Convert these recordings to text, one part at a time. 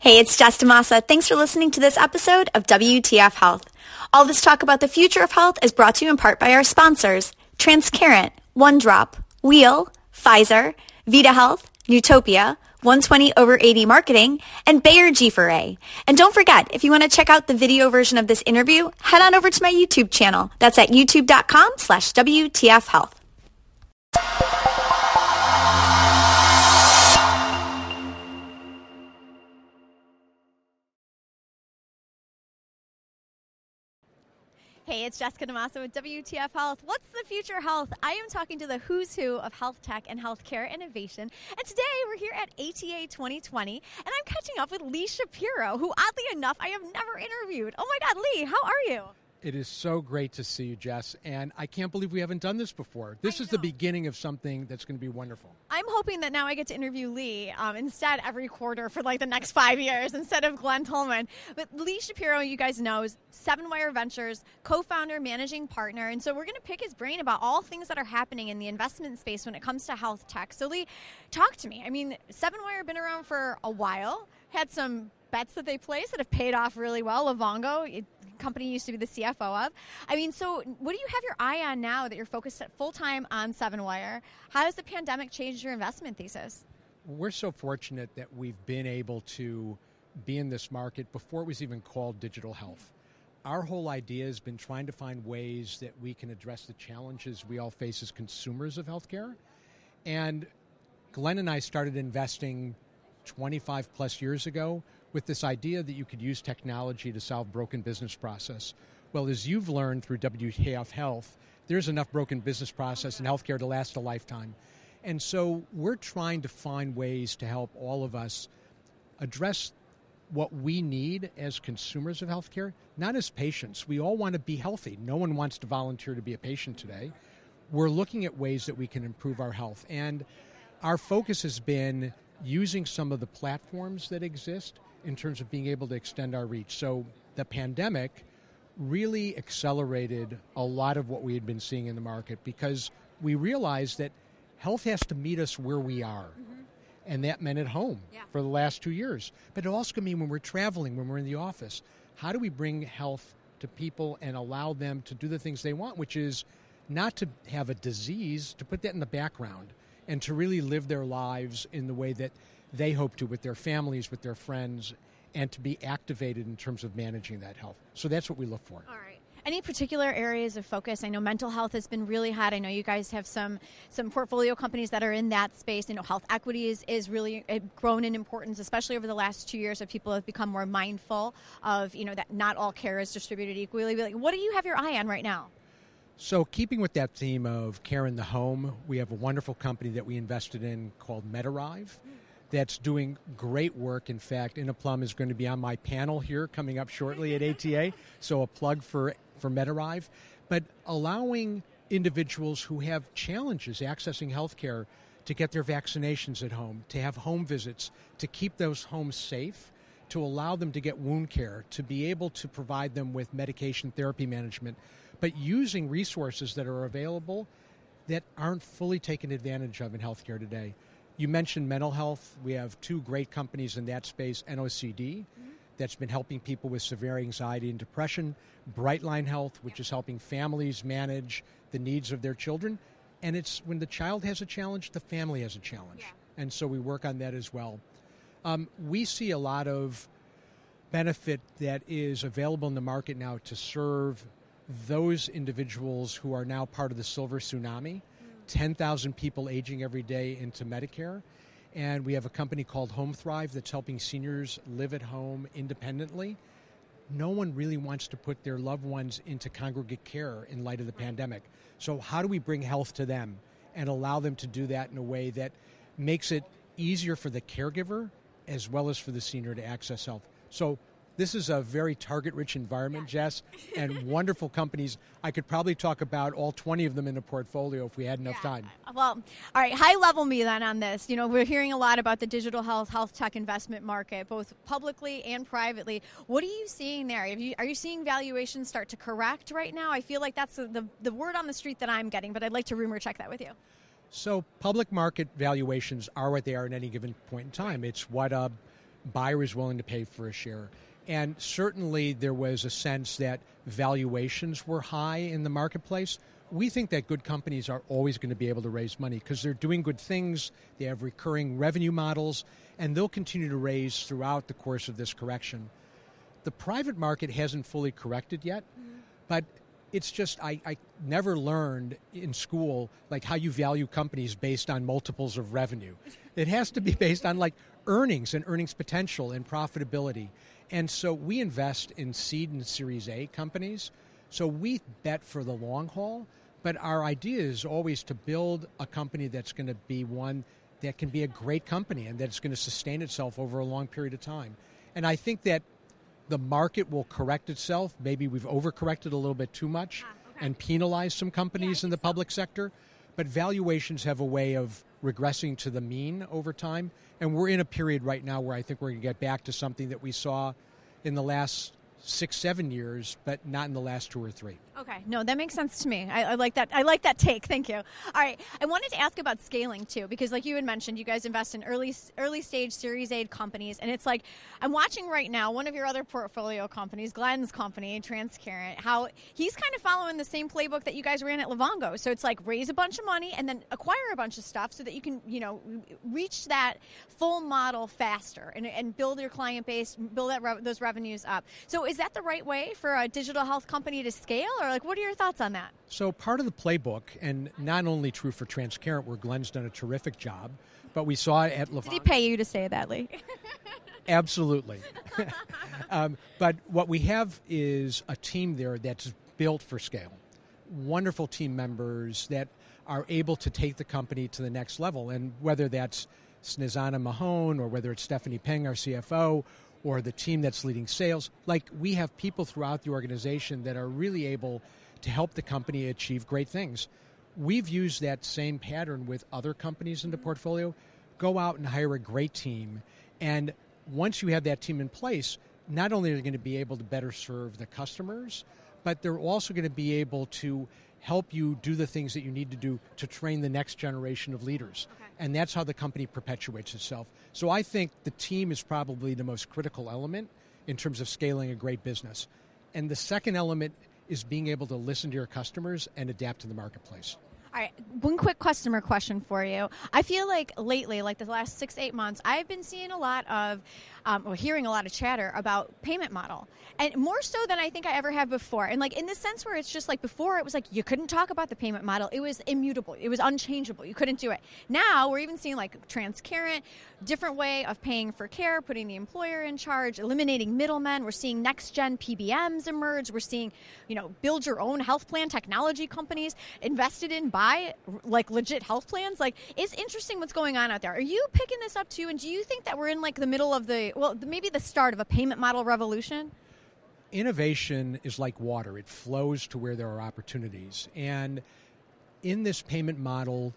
Hey, it's Jess DaMassa. Thanks for listening to this episode of WTF Health. All this talk about the future of health is brought to you in part by our sponsors, Transcarent, OneDrop, Wheel, Pfizer, Vita Health, Utopia, 120 over 80 marketing, and Bayer G4A. And don't forget, if you want to check out the video version of this interview, head on over to my YouTube channel. That's at youtube.com slash WTF Health. Hey, it's Jessica DaMassa with WTF Health. What's the future health? I am talking to the who's who of health tech and healthcare innovation. And today we're here at ATA 2020, and I'm catching up with Lee Shapiro, who oddly enough I have never interviewed. Oh my God, Lee, how are you? It is so great to see you, Jess. And I can't believe we haven't done this before. This is the beginning of something that's going to be wonderful. I'm hoping that now I get to interview Lee um, instead every quarter for like the next five years instead of Glenn Tullman. But Lee Shapiro, you guys know, is Seven Wire Ventures co founder, managing partner. And so we're going to pick his brain about all things that are happening in the investment space when it comes to health tech. So, Lee, talk to me. I mean, Seven Wire been around for a while, had some bets that they placed that have paid off really well. Livongo, company used to be the CFO of. I mean, so what do you have your eye on now that you're focused full time on Seven Wire? How has the pandemic changed your investment thesis? We're so fortunate that we've been able to be in this market before it was even called digital health. Our whole idea has been trying to find ways that we can address the challenges we all face as consumers of healthcare. And Glenn and I started investing 25 plus years ago with this idea that you could use technology to solve broken business process. Well, as you've learned through WTF Health, there's enough broken business process in healthcare to last a lifetime. And so we're trying to find ways to help all of us address what we need as consumers of healthcare, not as patients. We all want to be healthy. No one wants to volunteer to be a patient today. We're looking at ways that we can improve our health. And our focus has been using some of the platforms that exist in terms of being able to extend our reach. So the pandemic really accelerated a lot of what we had been seeing in the market because we realized that health has to meet us where we are. Mm-hmm. And that meant at home yeah. for the last two years. But it also can mean when we're traveling, when we're in the office. How do we bring health to people and allow them to do the things they want, which is not to have a disease, to put that in the background and to really live their lives in the way that they hope to with their families, with their friends, and to be activated in terms of managing that health. So that's what we look for. All right. Any particular areas of focus? I know mental health has been really hot. I know you guys have some some portfolio companies that are in that space. You know, health equity is, is really uh, grown in importance, especially over the last two years. As people have become more mindful of you know that not all care is distributed equally. Like, what do you have your eye on right now? So, keeping with that theme of care in the home, we have a wonderful company that we invested in called MedArrive that's doing great work. In fact, Plum is going to be on my panel here coming up shortly at ATA. So a plug for for MedArrive, but allowing individuals who have challenges accessing healthcare to get their vaccinations at home, to have home visits, to keep those homes safe, to allow them to get wound care, to be able to provide them with medication therapy management, but using resources that are available that aren't fully taken advantage of in healthcare today. You mentioned mental health. We have two great companies in that space NOCD, mm-hmm. that's been helping people with severe anxiety and depression, Brightline Health, which yeah. is helping families manage the needs of their children. And it's when the child has a challenge, the family has a challenge. Yeah. And so we work on that as well. Um, we see a lot of benefit that is available in the market now to serve those individuals who are now part of the silver tsunami 10,000 people aging every day into Medicare. And we have a company called Home Thrive that's helping seniors live at home independently. No one really wants to put their loved ones into congregate care in light of the pandemic. So, how do we bring health to them and allow them to do that in a way that makes it easier for the caregiver as well as for the senior to access health? So, this is a very target rich environment, Jess, and wonderful companies. I could probably talk about all 20 of them in a portfolio if we had enough yeah. time. Well, all right, high level me then on this. You know, we're hearing a lot about the digital health, health tech investment market, both publicly and privately. What are you seeing there? You, are you seeing valuations start to correct right now? I feel like that's the, the, the word on the street that I'm getting, but I'd like to rumor check that with you. So, public market valuations are what they are at any given point in time. It's what a buyer is willing to pay for a share. And certainly there was a sense that valuations were high in the marketplace. We think that good companies are always going to be able to raise money because they're doing good things, they have recurring revenue models, and they'll continue to raise throughout the course of this correction. The private market hasn't fully corrected yet, mm-hmm. but it's just I, I never learned in school like how you value companies based on multiples of revenue. It has to be based on like earnings and earnings potential and profitability. And so we invest in seed and series A companies. So we bet for the long haul, but our idea is always to build a company that's going to be one that can be a great company and that's going to sustain itself over a long period of time. And I think that the market will correct itself. Maybe we've overcorrected a little bit too much ah, okay. and penalized some companies yeah, in the public so. sector. But valuations have a way of regressing to the mean over time. And we're in a period right now where I think we're going to get back to something that we saw in the last six, seven years, but not in the last two or three. Okay, no, that makes sense to me. I, I, like that. I like that take. Thank you. All right, I wanted to ask about scaling too, because like you had mentioned, you guys invest in early early stage Series A companies, and it's like I'm watching right now one of your other portfolio companies, Glenn's company, Transcarent, how he's kind of following the same playbook that you guys ran at Livongo. So it's like raise a bunch of money and then acquire a bunch of stuff so that you can you know reach that full model faster and, and build your client base, build that re- those revenues up. So is that the right way for a digital health company to scale, or like, what are your thoughts on that? So, part of the playbook, and not only true for Transcarent, where Glenn's done a terrific job, but we saw it at Livongo. Did he pay you to say that, Lee? Absolutely. um, but what we have is a team there that's built for scale. Wonderful team members that are able to take the company to the next level. And whether that's Snezana Mahon or whether it's Stephanie Peng, our CFO, or the team that's leading sales. Like we have people throughout the organization that are really able to help the company achieve great things. We've used that same pattern with other companies in the portfolio. Go out and hire a great team. And once you have that team in place, not only are they going to be able to better serve the customers, but they're also going to be able to help you do the things that you need to do to train the next generation of leaders. Okay. And that's how the company perpetuates itself. So I think the team is probably the most critical element in terms of scaling a great business. And the second element is being able to listen to your customers and adapt to the marketplace. All right, one quick customer question for you. I feel like lately, like the last six, eight months, I've been seeing a lot of, um, or hearing a lot of chatter about payment model, and more so than I think I ever have before. And like in the sense where it's just like before, it was like you couldn't talk about the payment model; it was immutable, it was unchangeable. You couldn't do it. Now we're even seeing like Transcarent, different way of paying for care, putting the employer in charge, eliminating middlemen. We're seeing next gen PBMs emerge. We're seeing, you know, build your own health plan technology companies invested in buy like legit health plans. Like, it's interesting what's going on out there. Are you picking this up too? And do you think that we're in like the middle of the, well, maybe the start of a payment model revolution? Innovation is like water, it flows to where there are opportunities. And in this payment model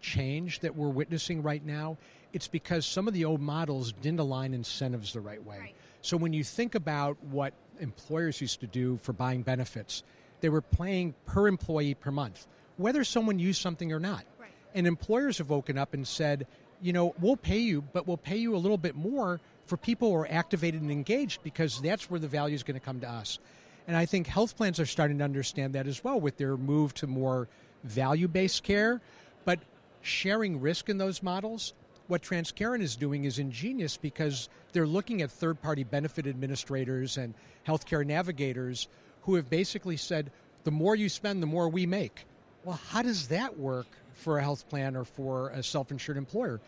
change that we're witnessing right now, it's because some of the old models didn't align incentives the right way. Right. So when you think about what employers used to do for buying benefits, they were paying per employee per month whether someone used something or not. Right. And employers have woken up and said, you know, we'll pay you, but we'll pay you a little bit more for people who are activated and engaged because that's where the value is going to come to us. And I think health plans are starting to understand that as well with their move to more value based care, but sharing risk in those models. What Transcarent is doing is ingenious because they're looking at third party benefit administrators and healthcare navigators who have basically said, the more you spend, the more we make. Well, how does that work for a health plan or for a self insured employer?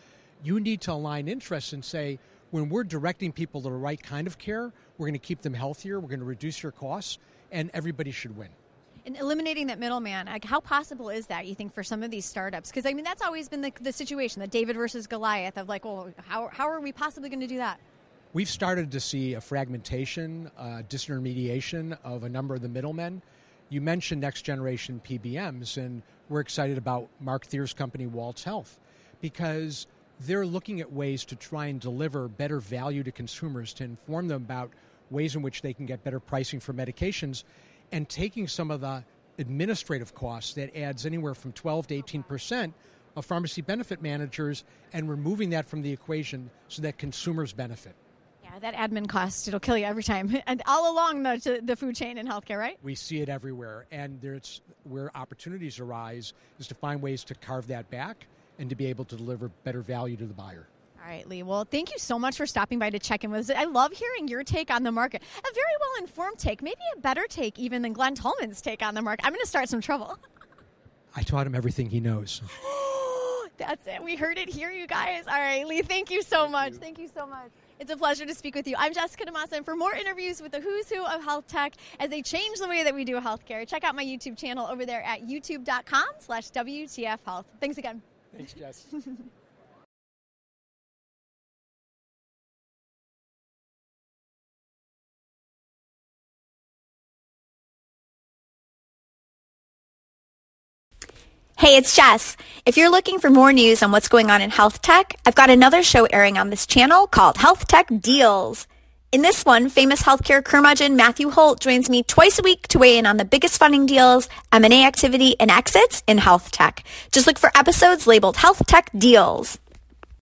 You need to align interests and say, when we're directing people to the right kind of care, we're going to keep them healthier, we're going to reduce your costs, and everybody should win. And eliminating that middleman, like how possible is that? You think for some of these startups? Because I mean, that's always been the, the situation, the David versus Goliath of like, well, how how are we possibly going to do that? We've started to see a fragmentation, uh, disintermediation of a number of the middlemen. You mentioned next generation PBMs, and we're excited about Mark Thierer's company, Waltz Health, because they're looking at ways to try and deliver better value to consumers, to inform them about ways in which they can get better pricing for medications, and taking some of the administrative costs that adds anywhere from 12 to 18 percent of pharmacy benefit managers and removing that from the equation so that consumers benefit. Yeah, that admin cost, it'll kill you every time. And all along the, the food chain in healthcare, right? We see it everywhere. And there's where opportunities arise is to find ways to carve that back and to be able to deliver better value to the buyer. All right, Lee. Well, thank you so much for stopping by to check in with us. I love hearing your take on the market. A very well informed take, maybe a better take even than Glenn Tullman's take on the market. I'm going to start some trouble. I taught him everything he knows. That's it. We heard it here, you guys. All right, Lee, thank you so thank much. You. Thank you so much. It's a pleasure to speak with you. I'm Jessica DaMassa, and for more interviews with the who's who of health tech as they change the way that we do healthcare, check out my YouTube channel over there at youtube.com slash WTF Health. Thanks again. Thanks, Jess. Hey, it's Jess. If you're looking for more news on what's going on in health tech, I've got another show airing on this channel called Health Tech Deals. In this one, famous healthcare curmudgeon Matthew Holt joins me twice a week to weigh in on the biggest funding deals, M&A activity, and exits in health tech. Just look for episodes labeled Health Tech Deals.